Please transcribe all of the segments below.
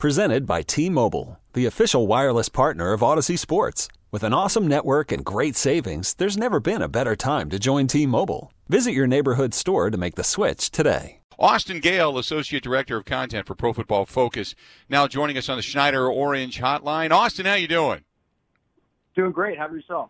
Presented by T-Mobile, the official wireless partner of Odyssey Sports. With an awesome network and great savings, there's never been a better time to join T-Mobile. Visit your neighborhood store to make the switch today. Austin Gayle, Associate Director of Content for Pro Football Focus, now joining us on the Schneider Orange Hotline. Austin, how you doing? Doing great. How about yourself?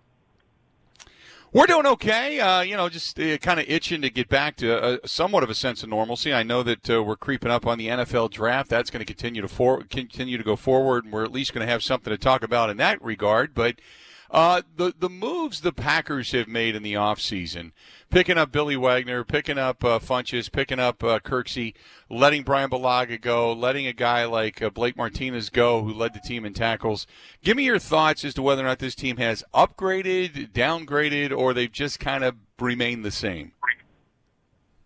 We're doing okay. Uh, you know, just uh, kind of itching to get back to a, somewhat of a sense of normalcy. I know that uh, we're creeping up on the NFL draft. That's going to continue to for, continue to go forward, and we're at least going to have something to talk about in that regard. But uh, the the moves the Packers have made in the offseason, picking up Billy Wagner, picking up uh, Funchess, picking up uh, Kirksey, letting Bryan Bulaga go, letting a guy like uh, Blake Martinez go, who led the team in tackles. Give me your thoughts as to whether or not this team has upgraded, downgraded, or they've just kind of remained the same.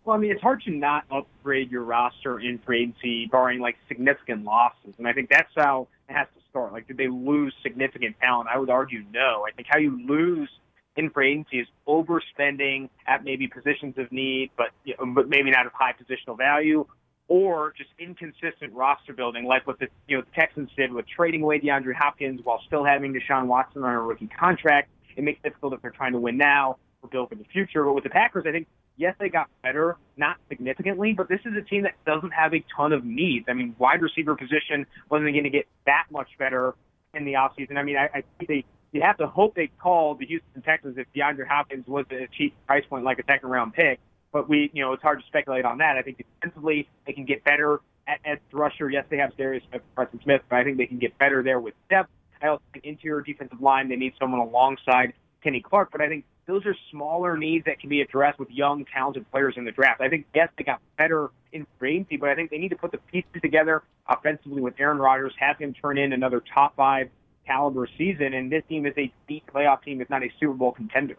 Well, I mean, it's hard to not upgrade your roster in free agency, barring like significant losses, and I think that's how it has to start? Like, did they lose significant talent? I would argue no. I think how you lose in free agency is overspending at maybe positions of need, but you know, but maybe not of high positional value, or just inconsistent roster building, like what the you know the Texans did with trading away DeAndre Hopkins while still having Deshaun Watson on a rookie contract. It makes it difficult if they're trying to win now or build for the future. But with the Packers, I think yes, they got better, not significantly, but this is a team that doesn't have a ton of needs. I mean, wide receiver position wasn't going to get that much better in the offseason. I mean, I, I think they you have to hope they call the Houston Texans if DeAndre Hopkins was a cheap price point like a second round pick. But we, you know, it's hard to speculate on that. I think defensively they can get better at, at rusher. Yes, they have Darius Preston Smith, but I think they can get better there with depth. I also think interior defensive line they need someone alongside Kenny Clark, but I think those are smaller needs that can be addressed with young, talented players in the draft. I think, yes, they got better in free but I think they need to put the pieces together offensively with Aaron Rodgers, have him turn in another top five caliber season, and this team is a deep playoff team, if not a Super Bowl contender.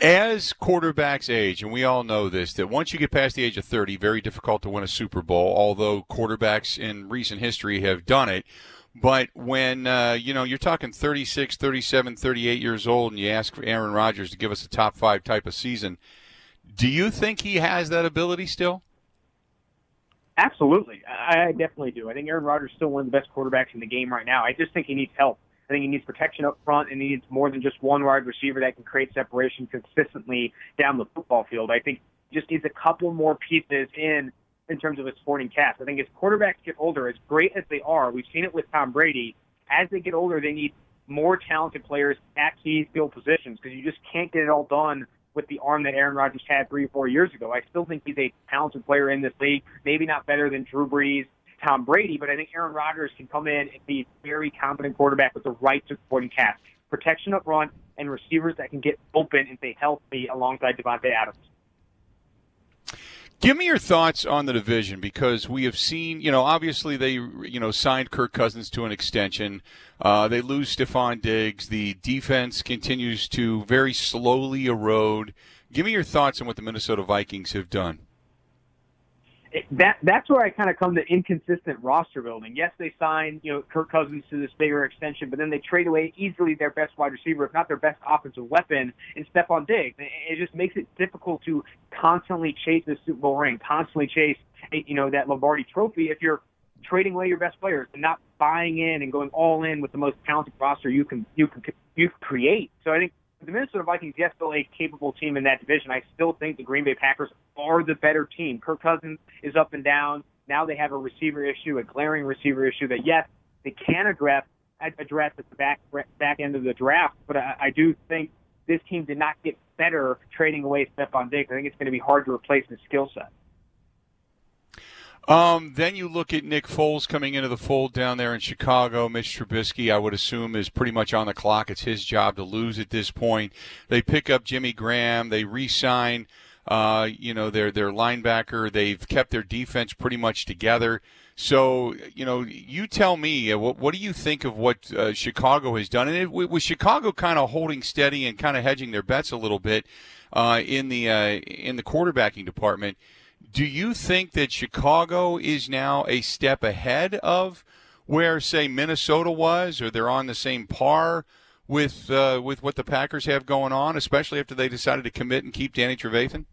As quarterbacks age, and we all know this, that once you get past the age of 30, very difficult to win a Super Bowl, although quarterbacks in recent history have done it. But when uh, you know you're talking 36, 37, 38 years old, and you ask for Aaron Rodgers to give us a top five type of season, do you think he has that ability still? Absolutely, I definitely do. I think Aaron Rodgers is still one of the best quarterbacks in the game right now. I just think he needs help. I think he needs protection up front, and he needs more than just one wide receiver that can create separation consistently down the football field. I think just needs a couple more pieces in in terms of a sporting cast. I think as quarterbacks get older, as great as they are, we've seen it with Tom Brady, as they get older, they need more talented players at key field positions because you just can't get it all done with the arm that Aaron Rodgers had three or four years ago. I still think he's a talented player in this league, maybe not better than Drew Brees, Tom Brady, but I think Aaron Rodgers can come in and be a very competent quarterback with the right supporting cast, protection up front, and receivers that can get open and stay healthy alongside Davante Adams. Give me your thoughts on the division because we have seen, you know, obviously they, you know, signed Kirk Cousins to an extension. Uh, they lose Stefon Diggs. The defense continues to very slowly erode. Give me your thoughts on what the Minnesota Vikings have done that that's where I kind of come to inconsistent roster building. Yes, they signed you know Kirk Cousins to this bigger extension, but then they trade away easily their best wide receiver, if not their best offensive weapon, in Stefon Diggs. It just makes it difficult to constantly chase the Super Bowl ring, constantly chase you know that Lombardi Trophy if you're trading away your best players and not buying in and going all in with the most talented roster you can you can you create. So I think the Minnesota Vikings, yes, still a capable team in that division. I still think the Green Bay Packers are the better team. Kirk Cousins is up and down. Now they have a receiver issue, a glaring receiver issue that yes, they can address address at the back back end of the draft. But I, I do think this team did not get better trading away Stefon Diggs. I think it's going to be hard to replace his skill set. Um, then you look at Nick Foles coming into the fold down there in Chicago. Mitch Trubisky, I would assume, is pretty much on the clock. It's his job to lose at this point. They pick up Jimmy Graham. They re-sign, uh, you know, their their linebacker. They've kept their defense pretty much together. So, you know, you tell me, uh, what, what do you think of what uh, Chicago has done? And it, with Chicago kind of holding steady and kind of hedging their bets a little bit uh, in the uh, in the quarterbacking department, do you think that Chicago is now a step ahead of where, say, Minnesota was, or they're on the same par with uh, with what the Packers have going on, especially after they decided to commit and keep Danny Trevathan?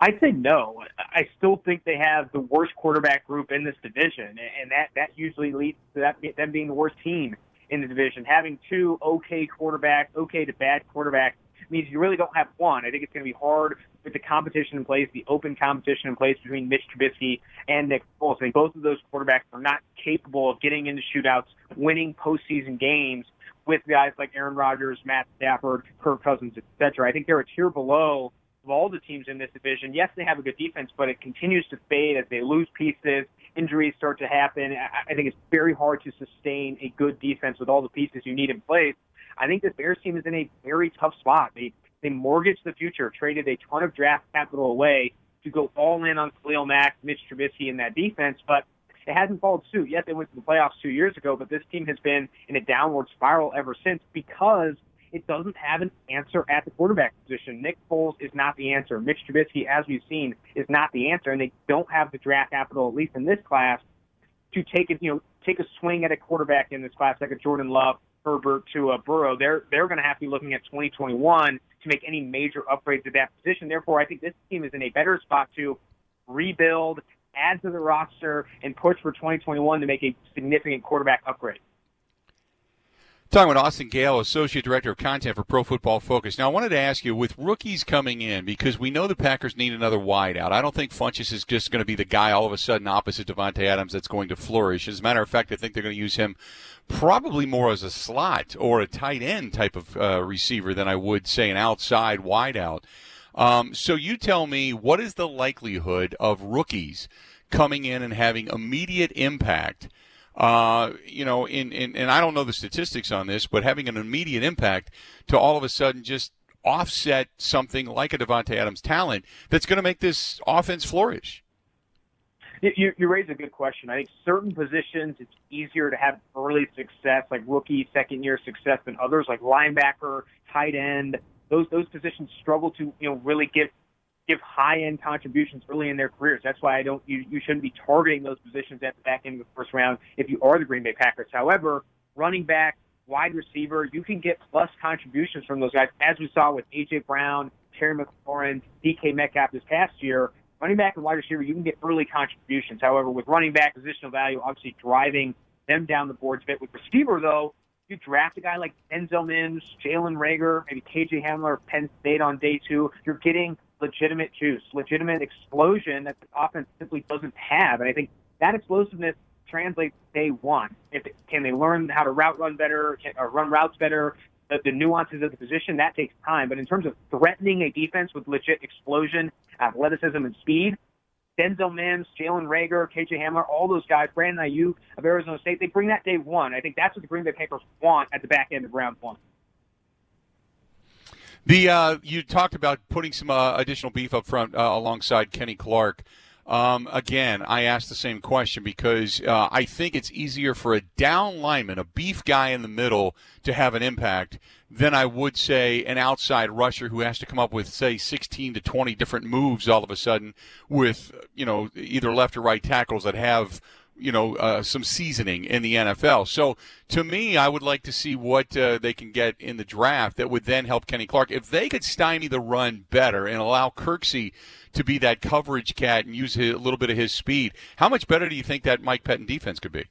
I'd say no. I still think they have the worst quarterback group in this division, and that that usually leads to that them being the worst team in the division. Having two okay quarterbacks, okay to bad quarterbacks, means you really don't have one. I think it's going to be hard with the competition in place, the open competition in place between Mitch Trubisky and Nick Foles. I think both of those quarterbacks are not capable of getting into shootouts, winning postseason games with guys like Aaron Rodgers, Matt Stafford, Kirk Cousins, etc. I think they're a tier below of all the teams in this division. Yes, they have a good defense, but it continues to fade as they lose pieces. Injuries start to happen. I think it's very hard to sustain a good defense with all the pieces you need in place. I think this Bears team is in a very tough spot. They they mortgaged the future, traded a ton of draft capital away to go all in on Khalil Mack, Mitch Trubisky, and that defense, but it hasn't followed suit. yet. they went to the playoffs two years ago, but this team has been in a downward spiral ever since because it doesn't have an answer at the quarterback position. Nick Foles is not the answer. Mitch Trubisky, as we've seen, is not the answer, and they don't have the draft capital, at least in this class, to take it, you know, take a swing at a quarterback in this class like a Jordan Love, Herbert to a Burrow. They're they're going to have to be looking at 2021 to make any major upgrades at that position. Therefore, I think this team is in a better spot to rebuild, add to the roster, and push for 2021 to make a significant quarterback upgrade. Talking with Austin Gayle, Associate Director of Content for Pro Football Focus. Now, I wanted to ask you, with rookies coming in, because we know the Packers need another wideout. I don't think Funchess is just going to be the guy all of a sudden opposite Davante Adams that's going to flourish. As a matter of fact, I think they're going to use him probably more as a slot or a tight end type of uh, receiver than I would say an outside wideout. Um, so you tell me, what is the likelihood of rookies coming in and having immediate impact – uh, you know, in, in, and I don't know the statistics on this, but having an immediate impact to all of a sudden just offset something like a Davante Adams talent that's going to make this offense flourish. You, you raise a good question. I think certain positions it's easier to have early success, like rookie, second year success, than others, like linebacker, tight end. Those those positions struggle to you know really give give high end contributions early in their careers. That's why I don't you, you shouldn't be targeting those positions at the back end of the first round if you are the Green Bay Packers. However, running back, wide receiver, you can get plus contributions from those guys, as we saw with AJ Brown, Terry McLaurin, DK Metcalf this past year. Running back and wide receiver, you can get early contributions. However, with running back positional value, obviously driving them down the boards a bit. With receiver, though, you draft a guy like Denzel Mims, Jalen Reagor, maybe KJ Hamler, Penn State on day two, you're getting legitimate juice, legitimate explosion that the offense simply doesn't have. And I think that explosiveness translates day one. If can they learn how to route run better, can, or run routes better, the, the nuances of the position that takes time. But in terms of threatening a defense with legit explosion, athleticism, and speed, Denzel Mims, Jalen Reagor, KJ Hamler, all those guys, Brandon Aiyuk of Arizona State, they bring that day one. I think that's what the Green Bay Packers want at the back end of round one. The uh, you talked about putting some uh, additional beef up front uh, alongside Kenny Clark. Um, again, I asked the same question because uh, I think it's easier for a down lineman, a beef guy in the middle, to have an impact than I would say an outside rusher who has to come up with say 16 to 20 different moves all of a sudden with you know either left or right tackles that have you know uh, some seasoning in the NFL. So to me, I would like to see what uh, they can get in the draft that would then help Kenny Clark. If they could stymie the run better and allow Kirksey to be that coverage cat and use his, a little bit of his speed, how much better do you think that Mike Pettine defense could be?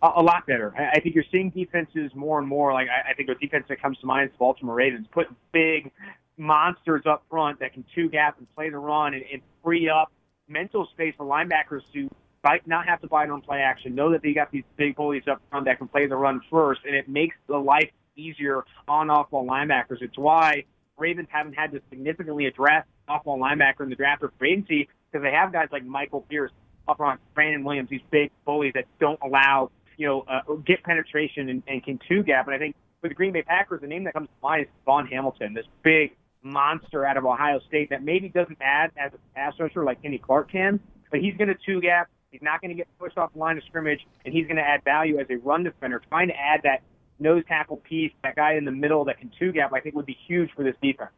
A, lot better. I think you're seeing defenses more and more. Like I, think the defense that comes to mind is Baltimore Ravens, put big monsters up front that can two gap and play the run and, and free up mental space for linebackers to fight, not have to fight on play action. Know that they got these big bullies up front that can play the run first, and it makes the life easier on off-ball linebackers. It's why Ravens haven't had to significantly address off-ball linebacker in the draft or free agency because they have guys like Michael Pierce up front, Brandon Williams, these big bullies that don't allow you know uh, get penetration and, and can two gap. And I think for the Green Bay Packers, the name that comes to mind is Davon Hamilton, this big monster out of Ohio State that maybe doesn't add as a pass rusher like Kenny Clark can, but he's going to two gap He's not going to get pushed off the line of scrimmage, and he's going to add value as a run defender. Trying to add that nose tackle piece, that guy in the middle that can two gap, I think would be huge for this defense.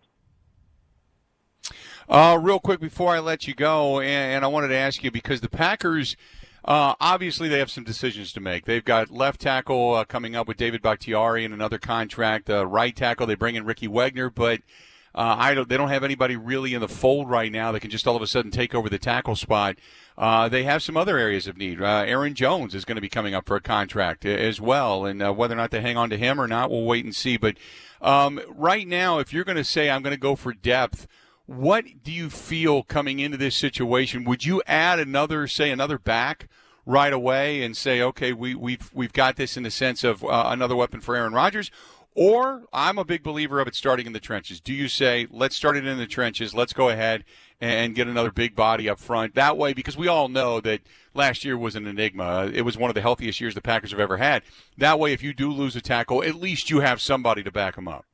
Uh, real quick before I let you go, and, and I wanted to ask you because the Packers. Uh, obviously, they have some decisions to make. They've got left tackle uh, coming up with David Bakhtiari and another contract. Uh, right tackle, they bring in Ricky Wagner, but uh, I don't, they don't have anybody really in the fold right now that can just all of a sudden take over the tackle spot. Uh, they have some other areas of need. Uh, Aaron Jones is going to be coming up for a contract as well, and uh, whether or not they hang on to him or not, we'll wait and see. But um, right now, if you're going to say I'm going to go for depth, what do you feel coming into this situation? Would you add another, say, another back right away and say, okay, we, we've we've got this in the sense of uh, another weapon for Aaron Rodgers? Or I'm a big believer of it starting in the trenches. Do you say, let's start it in the trenches, let's go ahead and get another big body up front? That way, because we all know that last year was an enigma. Uh, it was one of the healthiest years the Packers have ever had. That way, if you do lose a tackle, at least you have somebody to back them up.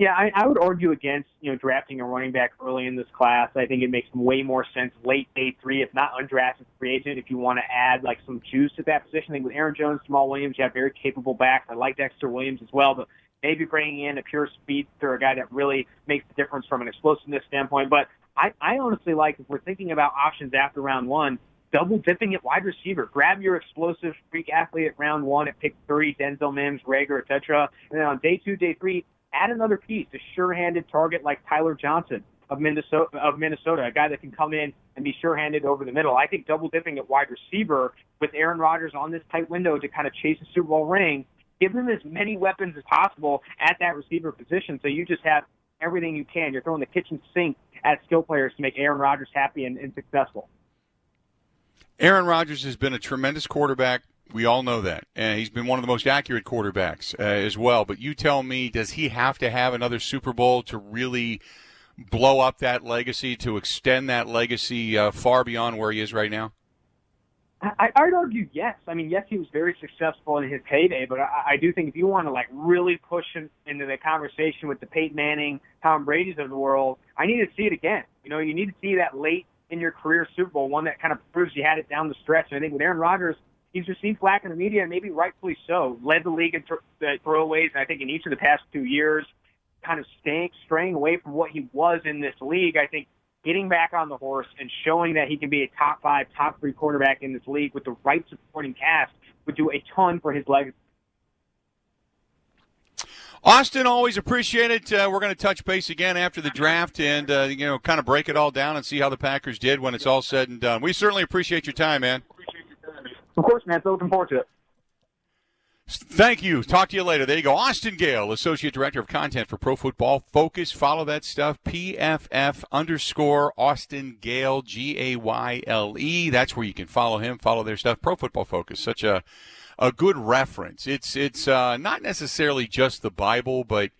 Yeah, I, I would argue against you know drafting a running back early in this class. I think it makes way more sense late day three, if not undrafted free agent, if you want to add like some juice at that position. I think with Aaron Jones, Jamaal Williams, you have very capable backs. I like Dexter Williams as well, but maybe bringing in a pure speedster, a guy that really makes the difference from an explosiveness standpoint. But I, I honestly like if we're thinking about options after round one, double dipping at wide receiver. Grab your explosive freak athlete at round one at pick three, Denzel Mims, Reagor, etc. And then on day two, day three, add another piece, a sure-handed target like Tyler Johnson of Minnesota, of Minnesota, a guy that can come in and be sure-handed over the middle. I think double dipping at wide receiver with Aaron Rodgers on this tight window to kind of chase a Super Bowl ring, give them as many weapons as possible at that receiver position. So you just have everything you can. You're throwing the kitchen sink at skill players to make Aaron Rodgers happy and, and successful. Aaron Rodgers has been a tremendous quarterback we all know that. And he's been one of the most accurate quarterbacks uh, as well. But you tell me, does he have to have another Super Bowl to really blow up that legacy, to extend that legacy uh, far beyond where he is right now? I, I'd argue yes. I mean, yes, he was very successful in his heyday, but I, I do think if you want to like really push him into the conversation with the Peyton Manning, Tom Brady's of the world, I need to see it again. You know, you need to see that late in your career Super Bowl, one that kind of proves you had it down the stretch. And I think with Aaron Rodgers, he's received flack in the media, and maybe rightfully so. Led the league in th- throwaways, and I think in each of the past two years, kind of staying straying away from what he was in this league. I think getting back on the horse and showing that he can be a top five, top three quarterback in this league with the right supporting cast would do a ton for his legacy. Austin, always appreciate it. Uh, we're going to touch base again after the draft and uh, you know kind of break it all down and see how the Packers did when it's all said and done. We certainly appreciate your time, man. Of course, man. So looking forward to it. Thank you. Talk to you later. There you go. Austin Gayle, Associate Director of Content for Pro Football Focus. Follow that stuff. PFF underscore Austin Gayle, G A Y L E. That's where you can follow him, follow their stuff. Pro Football Focus. Such a, a good reference. It's, it's uh, not necessarily just the Bible, but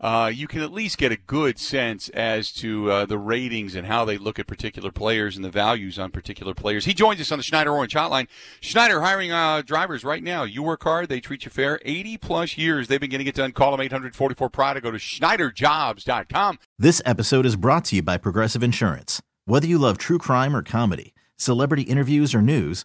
uh, you can at least get a good sense as to uh, the ratings and how they look at particular players and the values on particular players. He joins us on the Schneider Orange Hotline. Schneider hiring uh, drivers right now. You work hard, they treat you fair. 80 plus years they've been getting it done. Call them 844 Pride. Go to SchneiderJobs.com. This episode is brought to you by Progressive Insurance. Whether you love true crime or comedy, celebrity interviews or news,